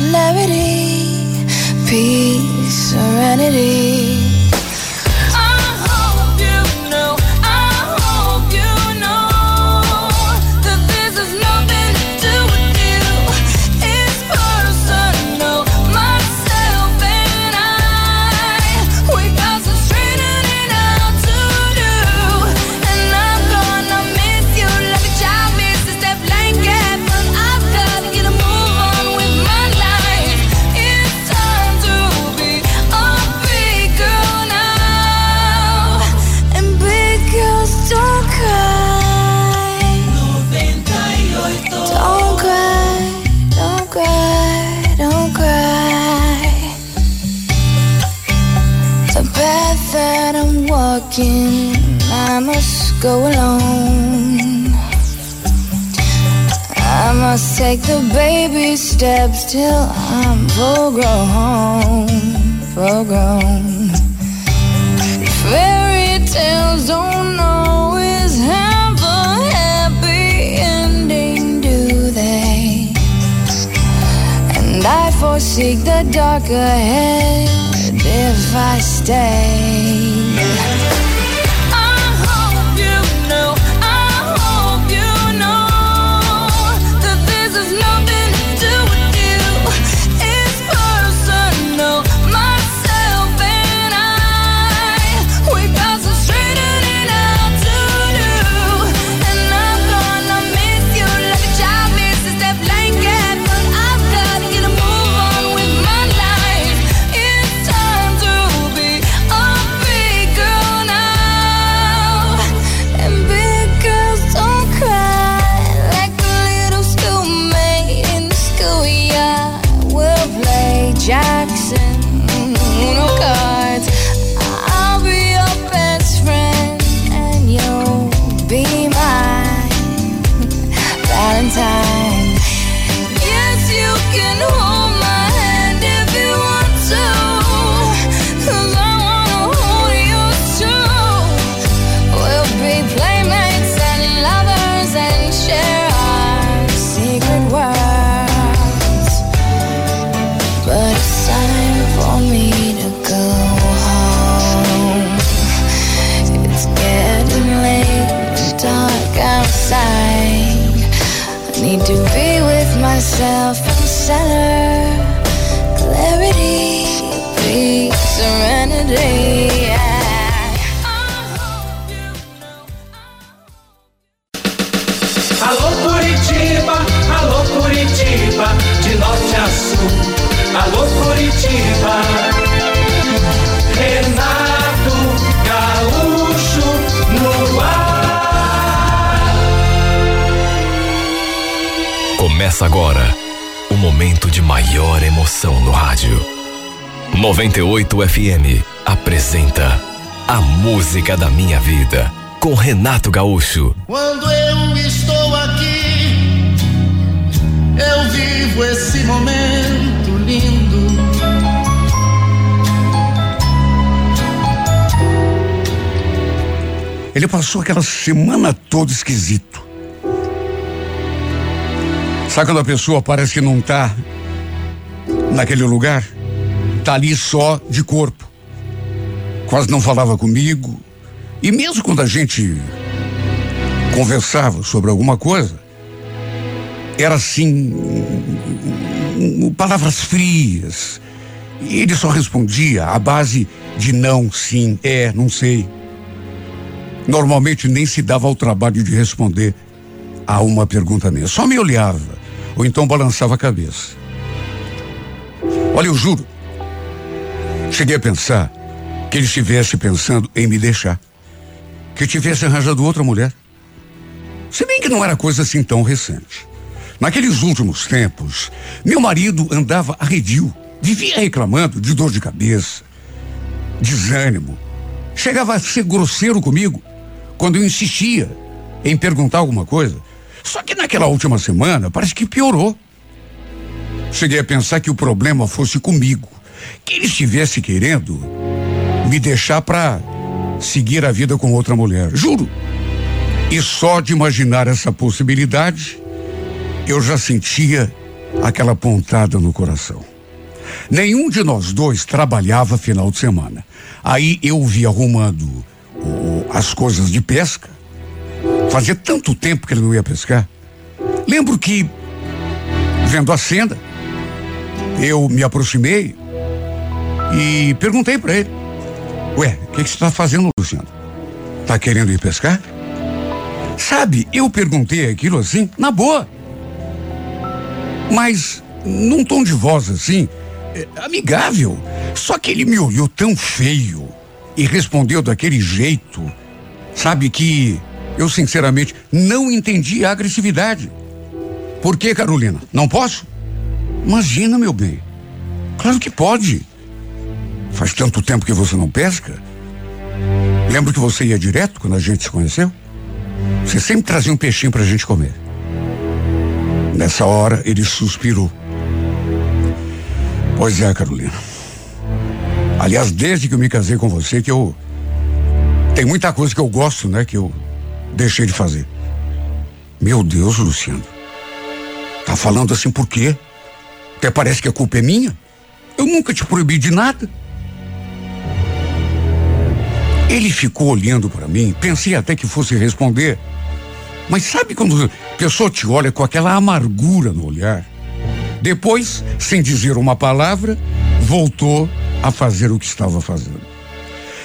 clarity, peace, serenity. Go alone. I must take the baby steps till I'm full grown, full grown. Fairy tales don't always have a happy ending, do they? And I foresee the dark ahead if I stay. Começa agora o momento de maior emoção no rádio. 98 FM apresenta A Música da Minha Vida com Renato Gaúcho. Quando eu estou aqui, eu vivo esse momento lindo. Ele passou aquela semana toda esquisito. Sabe quando a pessoa parece que não tá naquele lugar? Tá ali só de corpo. Quase não falava comigo. E mesmo quando a gente conversava sobre alguma coisa, era assim, palavras frias. E ele só respondia à base de não, sim, é, não sei. Normalmente nem se dava ao trabalho de responder a uma pergunta minha. Só me olhava, ou então balançava a cabeça. Olha, eu juro, cheguei a pensar que ele estivesse pensando em me deixar. Que tivesse arranjado outra mulher. Se bem que não era coisa assim tão recente. Naqueles últimos tempos, meu marido andava arredio, vivia reclamando de dor de cabeça, desânimo. Chegava a ser grosseiro comigo quando eu insistia em perguntar alguma coisa. Só que naquela última semana parece que piorou. Cheguei a pensar que o problema fosse comigo, que ele estivesse querendo me deixar para seguir a vida com outra mulher. Juro. E só de imaginar essa possibilidade, eu já sentia aquela pontada no coração. Nenhum de nós dois trabalhava final de semana. Aí eu vi arrumando o- as coisas de pesca. Fazia tanto tempo que ele não ia pescar. Lembro que, vendo a cena, eu me aproximei e perguntei para ele: Ué, o que, você está fazendo, Luciano? Tá querendo ir pescar? Sabe, eu perguntei aquilo assim, na boa. Mas num tom de voz assim, eh, amigável. Só que ele me olhou tão feio e respondeu daquele jeito, sabe que eu sinceramente não entendi a agressividade. Por que, Carolina? Não posso? Imagina, meu bem. Claro que pode. Faz tanto tempo que você não pesca. Lembro que você ia direto quando a gente se conheceu? Você sempre trazia um peixinho pra gente comer. Nessa hora, ele suspirou. Pois é, Carolina. Aliás, desde que eu me casei com você, que eu. Tem muita coisa que eu gosto, né? Que eu deixei de fazer. Meu Deus, Luciano. Tá falando assim por quê? Até parece que a culpa é minha. Eu nunca te proibi de nada. Ele ficou olhando para mim, pensei até que fosse responder. Mas sabe quando a pessoa te olha com aquela amargura no olhar? Depois, sem dizer uma palavra, voltou a fazer o que estava fazendo.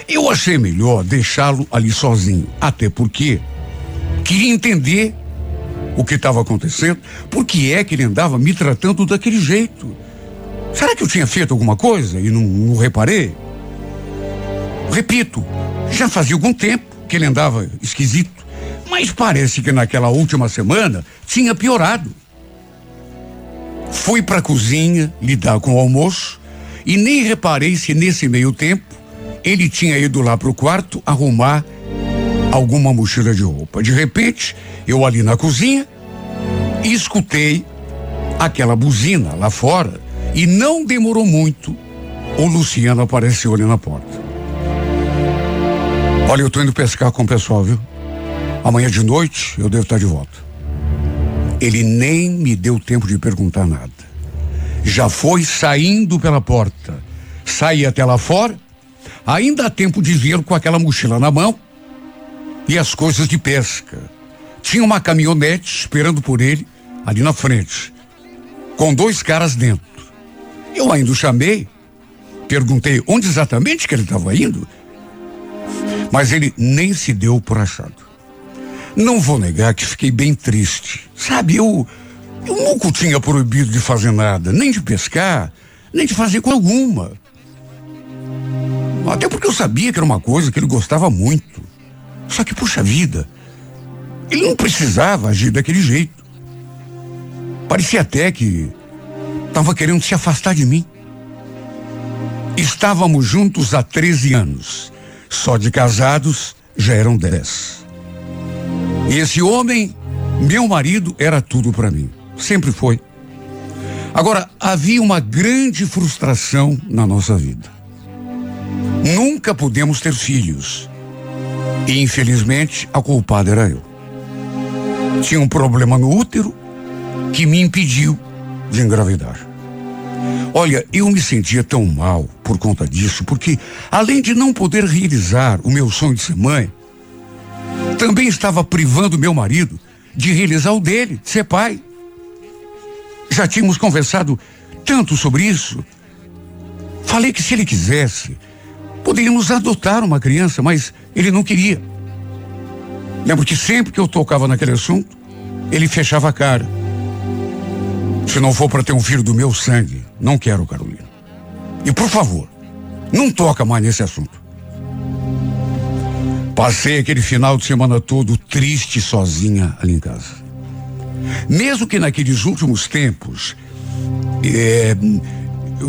Eu achei melhor deixá-lo ali sozinho, até porque queria entender o que estava acontecendo, por que é que ele andava me tratando daquele jeito. Será que eu tinha feito alguma coisa e não, não reparei? Repito, já fazia algum tempo que ele andava esquisito, mas parece que naquela última semana tinha piorado. Fui para a cozinha lidar com o almoço e nem reparei se nesse meio tempo ele tinha ido lá pro quarto arrumar alguma mochila de roupa. De repente, eu ali na cozinha escutei aquela buzina lá fora e não demorou muito. O Luciano apareceu ali na porta. Olha, eu tô indo pescar com o pessoal, viu? Amanhã de noite eu devo estar de volta. Ele nem me deu tempo de perguntar nada. Já foi saindo pela porta. Saí até lá fora. Ainda há tempo de vir com aquela mochila na mão e as coisas de pesca. Tinha uma caminhonete esperando por ele ali na frente, com dois caras dentro. Eu ainda o chamei, perguntei onde exatamente que ele estava indo, mas ele nem se deu por achado. Não vou negar que fiquei bem triste. Sabe, eu, eu nunca tinha proibido de fazer nada, nem de pescar, nem de fazer com alguma. Até porque eu sabia que era uma coisa que ele gostava muito. Só que, puxa vida, ele não precisava agir daquele jeito. Parecia até que estava querendo se afastar de mim. Estávamos juntos há 13 anos. Só de casados já eram 10. E esse homem, meu marido, era tudo para mim. Sempre foi. Agora, havia uma grande frustração na nossa vida. Nunca pudemos ter filhos. E infelizmente a culpada era eu. Tinha um problema no útero que me impediu de engravidar. Olha, eu me sentia tão mal por conta disso, porque além de não poder realizar o meu sonho de ser mãe, também estava privando meu marido de realizar o dele, de ser pai. Já tínhamos conversado tanto sobre isso. Falei que se ele quisesse, poderíamos adotar uma criança, mas ele não queria. Lembro que sempre que eu tocava naquele assunto, ele fechava a cara. Se não for para ter um filho do meu sangue, não quero, Carolina. E por favor, não toca mais nesse assunto. Passei aquele final de semana todo triste sozinha ali em casa. Mesmo que naqueles últimos tempos é,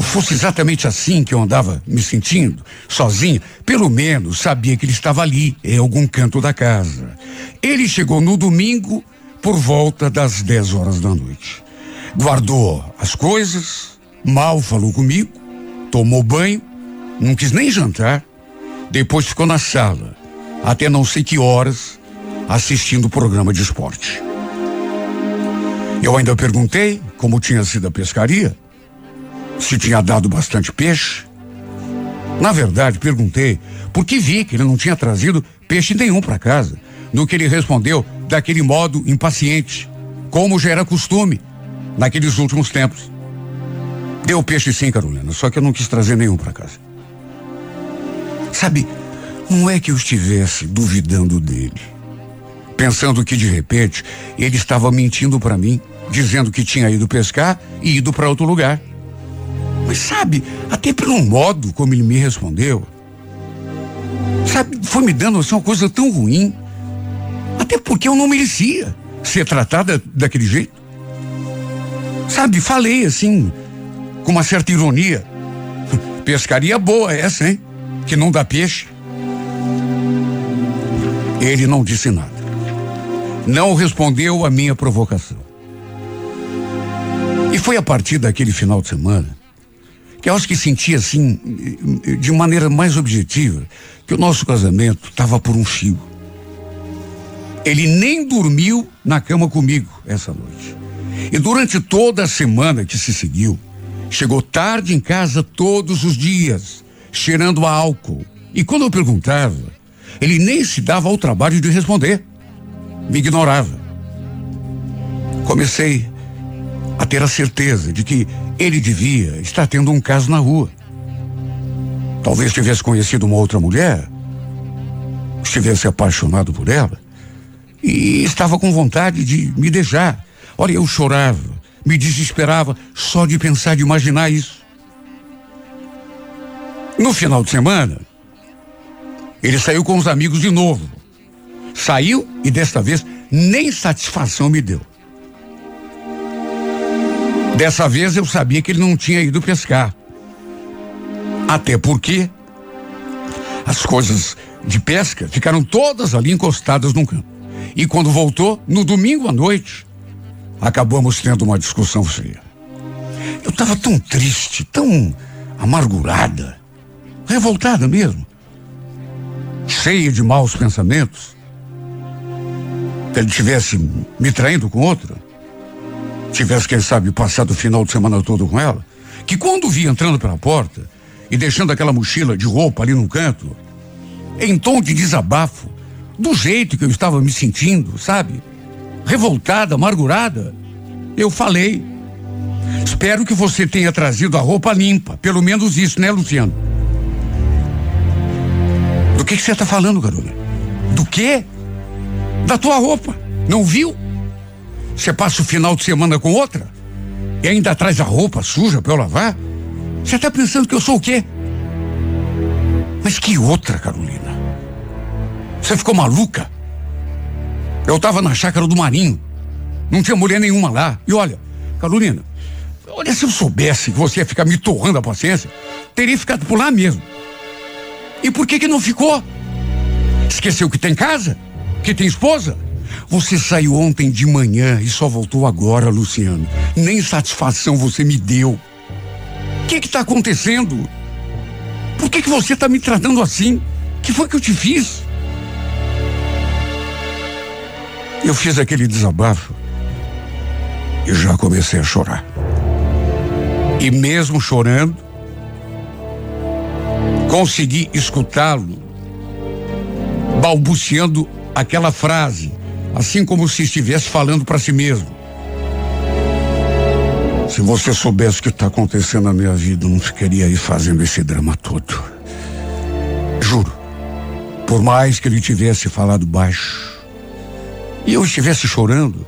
fosse exatamente assim que eu andava me sentindo, sozinho, pelo menos sabia que ele estava ali, em algum canto da casa. Ele chegou no domingo por volta das 10 horas da noite. Guardou as coisas, mal falou comigo, tomou banho, não quis nem jantar, depois ficou na sala, até não sei que horas, assistindo o programa de esporte. Eu ainda perguntei como tinha sido a pescaria se tinha dado bastante peixe. Na verdade, perguntei porque vi que ele não tinha trazido peixe nenhum para casa. No que ele respondeu daquele modo impaciente, como já era costume naqueles últimos tempos. Deu peixe sim, Carolina, só que eu não quis trazer nenhum para casa. Sabe, não é que eu estivesse duvidando dele, pensando que de repente ele estava mentindo para mim, dizendo que tinha ido pescar e ido para outro lugar. Mas sabe, até pelo modo como ele me respondeu, sabe, foi me dando assim, uma coisa tão ruim. Até porque eu não merecia ser tratada daquele jeito. Sabe, falei assim, com uma certa ironia. Pescaria boa essa, hein? Que não dá peixe. Ele não disse nada. Não respondeu à minha provocação. E foi a partir daquele final de semana eu acho que senti assim, de maneira mais objetiva, que o nosso casamento estava por um fio. Ele nem dormiu na cama comigo essa noite. E durante toda a semana que se seguiu, chegou tarde em casa todos os dias, cheirando a álcool. E quando eu perguntava, ele nem se dava ao trabalho de responder. Me ignorava. Comecei a ter a certeza de que ele devia estar tendo um caso na rua. Talvez tivesse conhecido uma outra mulher, estivesse apaixonado por ela e estava com vontade de me deixar. Olha, eu chorava, me desesperava só de pensar, de imaginar isso. No final de semana, ele saiu com os amigos de novo. Saiu e desta vez nem satisfação me deu. Dessa vez eu sabia que ele não tinha ido pescar. Até porque as coisas de pesca ficaram todas ali encostadas num canto. E quando voltou, no domingo à noite, acabamos tendo uma discussão feia. Eu estava tão triste, tão amargurada, revoltada mesmo, cheia de maus pensamentos. Que ele tivesse me traindo com outra, tivesse, quem sabe, passado o final de semana todo com ela, que quando vi entrando pela porta e deixando aquela mochila de roupa ali no canto, em tom de desabafo, do jeito que eu estava me sentindo, sabe? Revoltada, amargurada, eu falei. Espero que você tenha trazido a roupa limpa, pelo menos isso, né, Luciano? Do que, você está falando, Carolina? Do quê? Da tua roupa. Não viu? Você passa o final de semana com outra? E ainda traz a roupa suja para eu lavar? Você está pensando que eu sou o quê? Mas que outra, Carolina? Você ficou maluca? Eu estava na chácara do Marinho. Não tinha mulher nenhuma lá. E olha, Carolina, olha, se eu soubesse que você ia ficar me torrando a paciência, teria ficado por lá mesmo. E por que que não ficou? Esqueceu que tem casa? Que tem esposa? Você saiu ontem de manhã e só voltou agora, Luciano. Nem satisfação você me deu. O que que tá acontecendo? Por que que você tá me tratando assim? Que foi que eu te fiz? Eu fiz aquele desabafo e já comecei a chorar. E mesmo chorando, consegui escutá-lo balbuciando aquela frase, assim como se estivesse falando para si mesmo. Se você soubesse o que está acontecendo na minha vida, não ficaria aí fazendo esse drama todo. Juro. Por mais que ele tivesse falado baixo e eu estivesse chorando,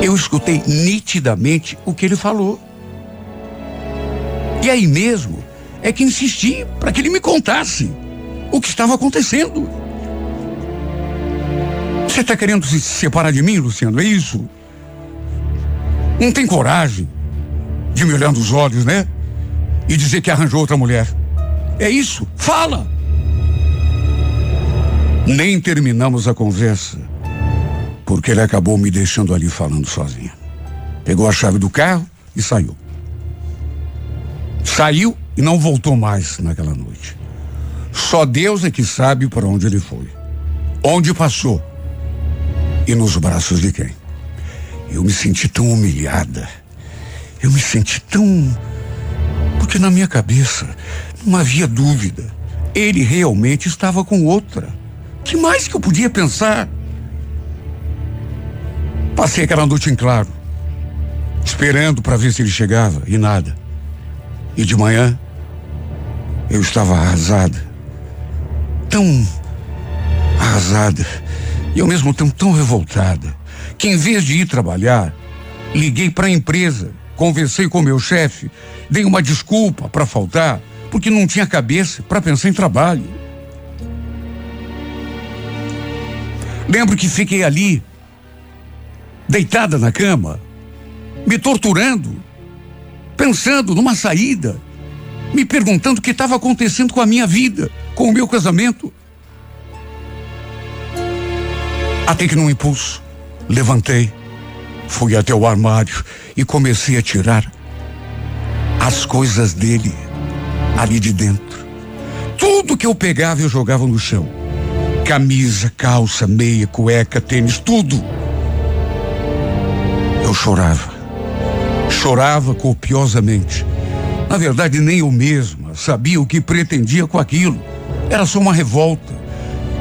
eu escutei nitidamente o que ele falou. E aí mesmo é que insisti para que ele me contasse o que estava acontecendo. Você está querendo se separar de mim, Luciano? É isso? Não tem coragem de me olhar nos olhos, né? E dizer que arranjou outra mulher. É isso? Fala! Nem terminamos a conversa, porque ele acabou me deixando ali falando sozinho. Pegou a chave do carro e saiu. Saiu e não voltou mais naquela noite. Só Deus é que sabe para onde ele foi. Onde passou. E nos braços de quem. Eu me senti tão humilhada. Eu me senti tão. Porque na minha cabeça não havia dúvida. Ele realmente estava com outra. Que mais que eu podia pensar? Passei aquela noite em claro, esperando para ver se ele chegava e nada. E de manhã, eu estava arrasada. Tão arrasada. E ao mesmo tempo tão revoltada. Que em vez de ir trabalhar, liguei para a empresa, conversei com meu chefe, dei uma desculpa para faltar, porque não tinha cabeça para pensar em trabalho. Lembro que fiquei ali, deitada na cama, me torturando, pensando numa saída, me perguntando o que estava acontecendo com a minha vida, com o meu casamento. Até que num impulso, levantei, fui até o armário e comecei a tirar as coisas dele ali de dentro. Tudo que eu pegava eu jogava no chão. Camisa, calça, meia, cueca, tênis, tudo. Eu chorava. Chorava copiosamente. Na verdade, nem eu mesma sabia o que pretendia com aquilo. Era só uma revolta.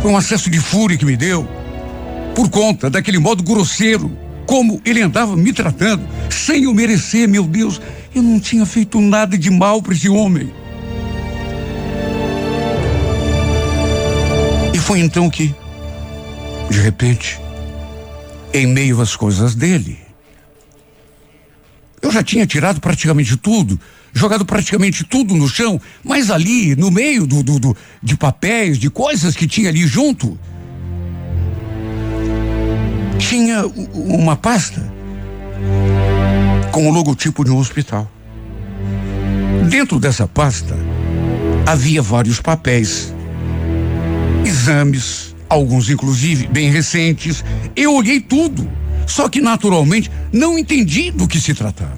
Foi um acesso de fúria que me deu. Por conta daquele modo grosseiro. Como ele andava me tratando, sem eu merecer, meu Deus. Eu não tinha feito nada de mal para esse homem. E foi então que, de repente, em meio às coisas dele, eu já tinha tirado praticamente tudo, jogado praticamente tudo no chão, mas ali, no meio do, do, do de papéis, de coisas que tinha ali junto, tinha uma pasta com o logotipo de um hospital. Dentro dessa pasta havia vários papéis, exames, alguns inclusive bem recentes. Eu olhei tudo, só que naturalmente não entendi do que se tratava.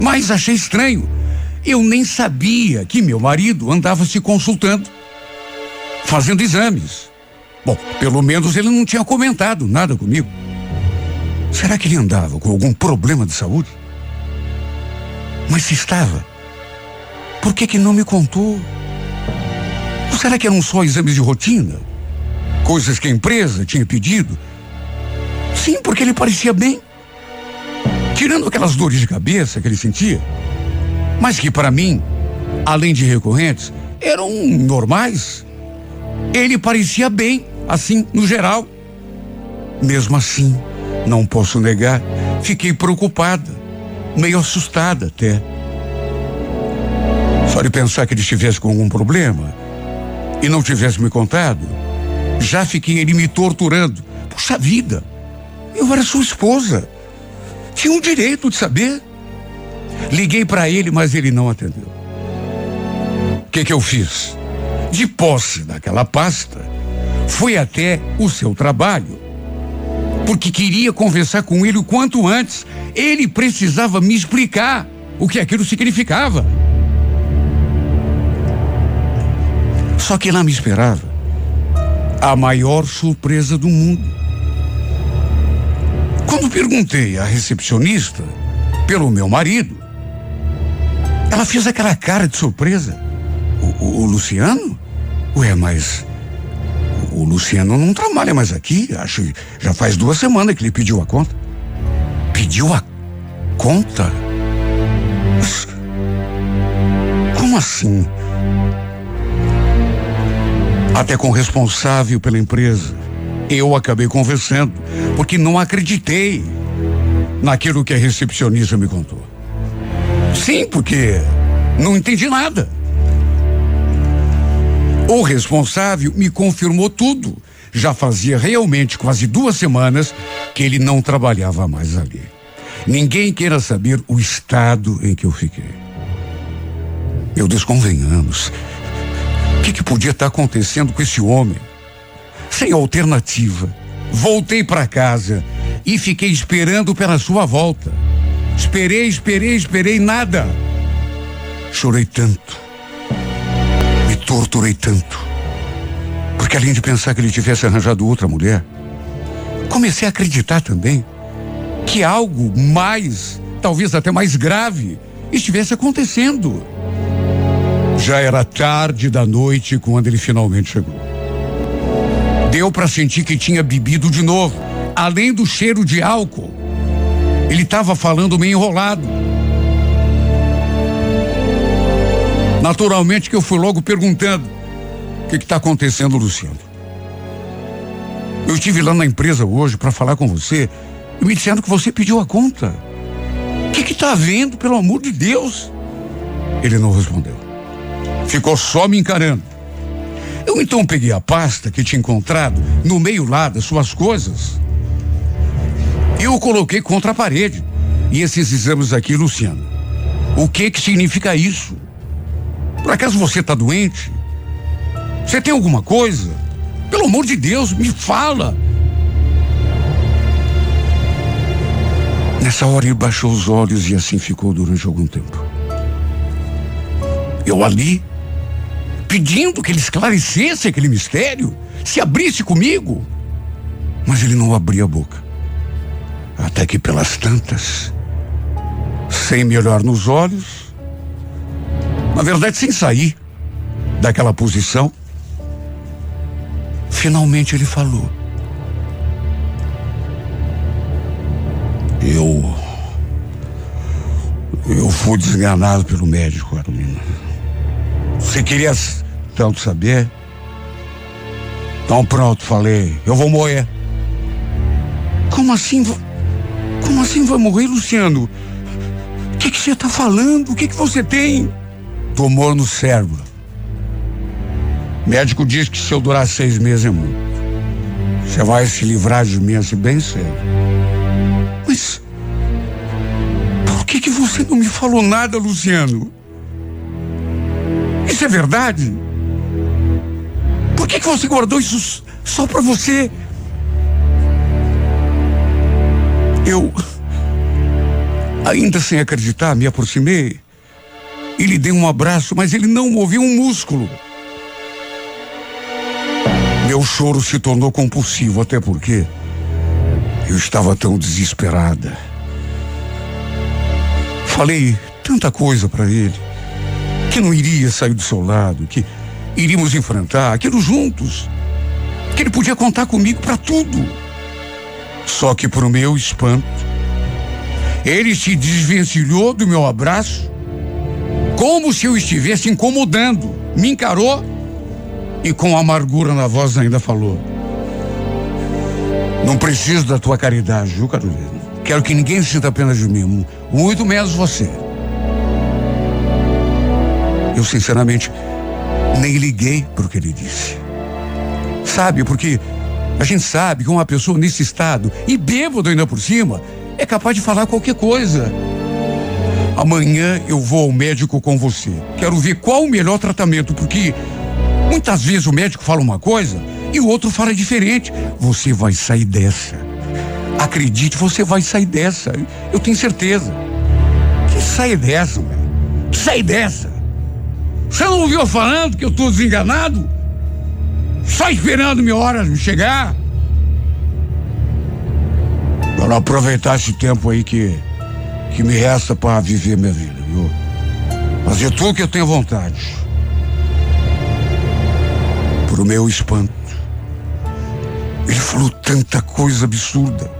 Mas achei estranho. Eu nem sabia que meu marido andava se consultando, fazendo exames. Bom, pelo menos ele não tinha comentado nada comigo. Será que ele andava com algum problema de saúde? Mas se estava, por que que não me contou? Ou será que eram só exames de rotina? Coisas que a empresa tinha pedido? Sim, porque ele parecia bem. Tirando aquelas dores de cabeça que ele sentia, mas que para mim, além de recorrentes, eram normais. Ele parecia bem, assim, no geral. Mesmo assim, não posso negar, fiquei preocupada, meio assustada até. Só de pensar que ele estivesse com algum problema e não tivesse me contado, já fiquei ele me torturando. Puxa vida, eu era sua esposa. Tinha um direito de saber. Liguei para ele, mas ele não atendeu. O que que eu fiz? De posse daquela pasta, fui até o seu trabalho, porque queria conversar com ele o quanto antes. Ele precisava me explicar o que aquilo significava. Só que lá me esperava a maior surpresa do mundo. Quando perguntei à recepcionista pelo meu marido, ela fez aquela cara de surpresa. O, o- o Luciano? Ué, mas o Luciano não trabalha mais aqui. Acho que já faz duas semanas que ele pediu a conta. Pediu a conta? Como assim? Até com o responsável pela empresa. Eu acabei conversando, porque não acreditei naquilo que a recepcionista me contou. Sim, porque não entendi nada. O responsável me confirmou tudo. Já fazia realmente quase duas semanas que ele não trabalhava mais ali. Ninguém queira saber o estado em que eu fiquei. Meu Deus, convenhamos. O que, que podia estar acontecendo com esse homem? Sem alternativa. Voltei para casa e fiquei esperando pela sua volta. Esperei, esperei, esperei, nada. Chorei tanto. Torturei tanto. Porque além de pensar que ele tivesse arranjado outra mulher, comecei a acreditar também que algo mais, talvez até mais grave, estivesse acontecendo. Já era tarde da noite quando ele finalmente chegou. Deu para sentir que tinha bebido de novo, além do cheiro de álcool. Ele estava falando meio enrolado. Naturalmente que eu fui logo perguntando: o que está acontecendo, Luciano? Eu estive lá na empresa hoje para falar com você e me disseram que você pediu a conta. O que está havendo, pelo amor de Deus? Ele não respondeu. Ficou só me encarando. Eu então peguei a pasta que tinha encontrado no meio lá das suas coisas e o coloquei contra a parede. E esses exames aqui, Luciano, o que que significa isso? Por acaso você está doente? Você tem alguma coisa? Pelo amor de Deus, me fala. Nessa hora ele baixou os olhos e assim ficou durante algum tempo. Eu ali, pedindo que ele esclarecesse aquele mistério, se abrisse comigo. Mas ele não abria a boca. Até que pelas tantas, sem me olhar nos olhos, na verdade sem sair daquela posição, finalmente ele falou. Eu. Eu fui desenganado pelo médico, Carolina. Você queria tanto saber? Então pronto, falei. Eu vou morrer. Como assim? Como assim vai morrer, Luciano? O que que você está falando? O que que você tem? Tumor no cérebro. Médico diz que se eu durar seis meses é muito. Você vai se livrar de mim assim bem cedo. Mas por que que você não me falou nada, Luciano? Isso é verdade? Por que, que você guardou isso só para você? Eu, ainda sem acreditar, me aproximei e lhe dei um abraço, mas ele não moveu um músculo. Meu choro se tornou compulsivo, até porque eu estava tão desesperada. Falei tanta coisa para ele, que não iria sair do seu lado, que iríamos enfrentar aquilo juntos, que ele podia contar comigo para tudo. Só que, para o meu espanto, ele se desvencilhou do meu abraço, como se eu estivesse incomodando. Me encarou e, com amargura na voz, ainda falou: Não preciso da tua caridade, viu, Carolina? Quero que ninguém sinta pena de mim, muito menos você. Eu, sinceramente, nem liguei para o que ele disse. Sabe, porque a gente sabe que uma pessoa nesse estado, e bêbado ainda por cima, é capaz de falar qualquer coisa. Amanhã eu vou ao médico com você. Quero ver qual o melhor tratamento, porque muitas vezes o médico fala uma coisa e o outro fala diferente. Você vai sair dessa. Acredite, você vai sair dessa. Eu tenho certeza. Que sai dessa, velho. Sai dessa. Você não ouviu falando que eu estou desenganado? Só esperando minha hora chegar. Para aproveitar esse tempo aí que, que me resta para viver minha vida, viu? Fazer tudo que eu tenho vontade. Pro meu espanto. Ele falou tanta coisa absurda.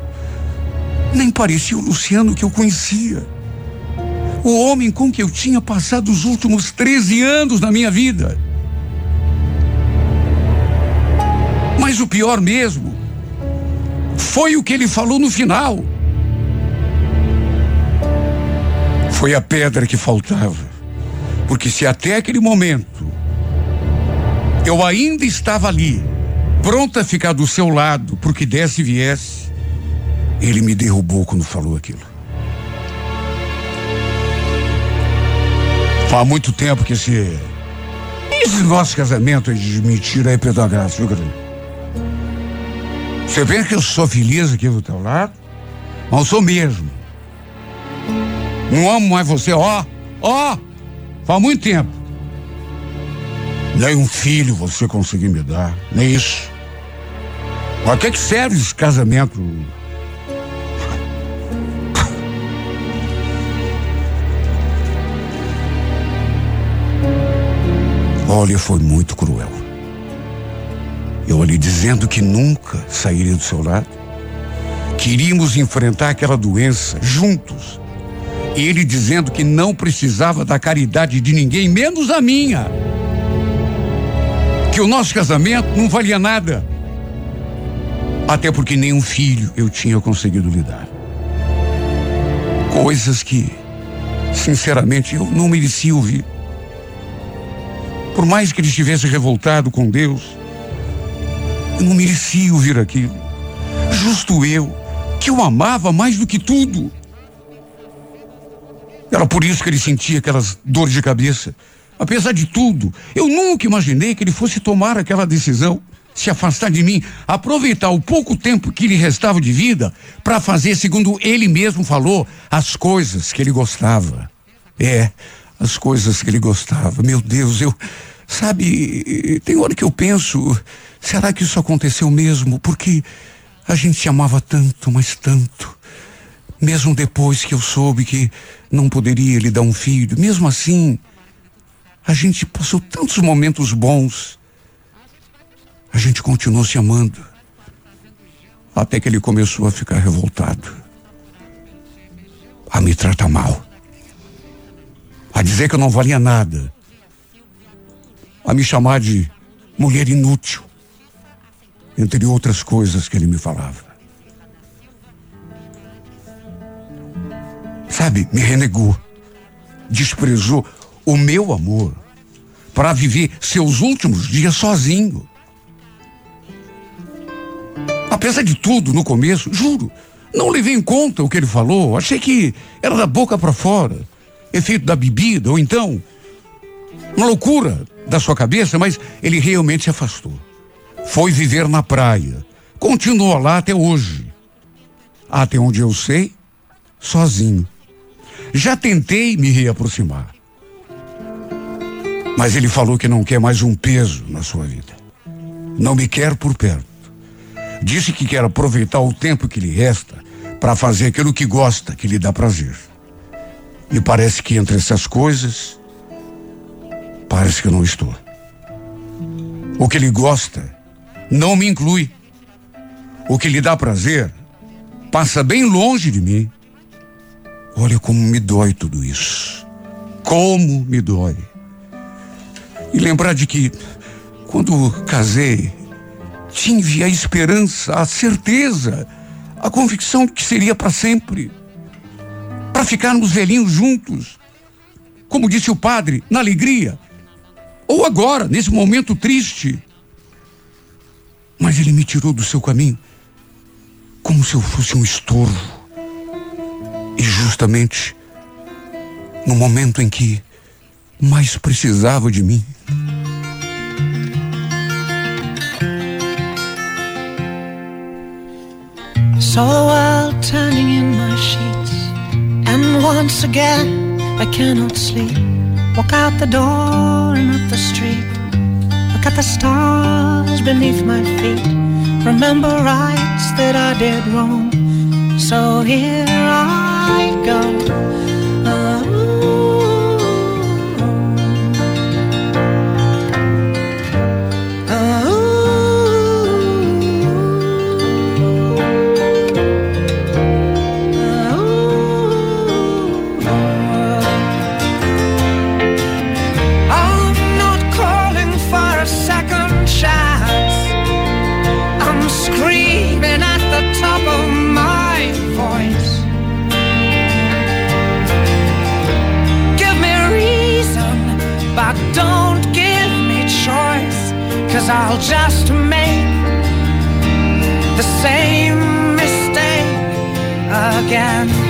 Nem parecia o Luciano que eu conhecia. O homem com que eu tinha passado os últimos 13 anos da minha vida. Mas o pior mesmo foi o que ele falou no final. Foi a pedra que faltava. Porque se até aquele momento eu ainda estava ali, pronta a ficar do seu lado, porque desse e viesse, ele me derrubou quando falou aquilo. Faz muito tempo que esse. Esse nosso casamento é de mentira aí, Pedro Graça, viu, Carolina? Você vê que eu sou feliz aqui do teu lado? Não sou mesmo. Não amo mais você, ó, ó, faz muito tempo. Nem um filho você conseguiu me dar, nem isso. Pra que, que serve esse casamento? Olha, foi muito cruel. Eu ali dizendo que nunca sairia do seu lado, que iríamos enfrentar aquela doença juntos. Ele dizendo que não precisava da caridade de ninguém, menos a minha. Que o nosso casamento não valia nada. Até porque nenhum filho eu tinha conseguido lidar. Coisas que, sinceramente, eu não merecia ouvir. Por mais que ele estivesse revoltado com Deus, eu não merecia ouvir aquilo. Justo eu, que o amava mais do que tudo. Era por isso que ele sentia aquelas dores de cabeça. Apesar de tudo, eu nunca imaginei que ele fosse tomar aquela decisão, se afastar de mim, aproveitar o pouco tempo que lhe restava de vida para fazer, segundo ele mesmo falou, as coisas que ele gostava. É, as coisas que ele gostava. Meu Deus, eu. Sabe, tem hora que eu penso, será que isso aconteceu mesmo? Porque a gente se amava tanto, mas tanto. Mesmo depois que eu soube que não poderia lhe dar um filho, mesmo assim, a gente passou tantos momentos bons. A gente continuou se amando. Até que ele começou a ficar revoltado. A me tratar mal. A dizer que eu não valia nada. A me chamar de mulher inútil. Entre outras coisas que ele me falava. Sabe, me renegou. Desprezou o meu amor para viver seus últimos dias sozinho. Apesar de tudo, no começo, juro, não levei em conta o que ele falou. Achei que era da boca para fora, efeito da bebida, ou então uma loucura da sua cabeça, mas ele realmente se afastou. Foi viver na praia. Continua lá até hoje. Até onde eu sei, sozinho. Já tentei me reaproximar. Mas ele falou que não quer mais um peso na sua vida. Não me quer por perto. Disse que quer aproveitar o tempo que lhe resta para fazer aquilo que gosta, que lhe dá prazer. E parece que entre essas coisas, parece que eu não estou. O que ele gosta não me inclui. O que lhe dá prazer passa bem longe de mim. Olha como me dói tudo isso. Como me dói. E lembrar de que, quando casei, tive a esperança, a certeza, a convicção de que seria para sempre. Para ficarmos velhinhos juntos. Como disse o padre, na alegria. Ou agora, nesse momento triste. Mas ele me tirou do seu caminho como se eu fosse um estorvo. E justamente no momento em que mais precisava de mim. The world turning in my sheets, and once again I cannot sleep. Walk out the door and up the street. Look at the stars beneath my feet. Remember rights that I did wrong. So here I gone. Cause I'll just make the same mistake again.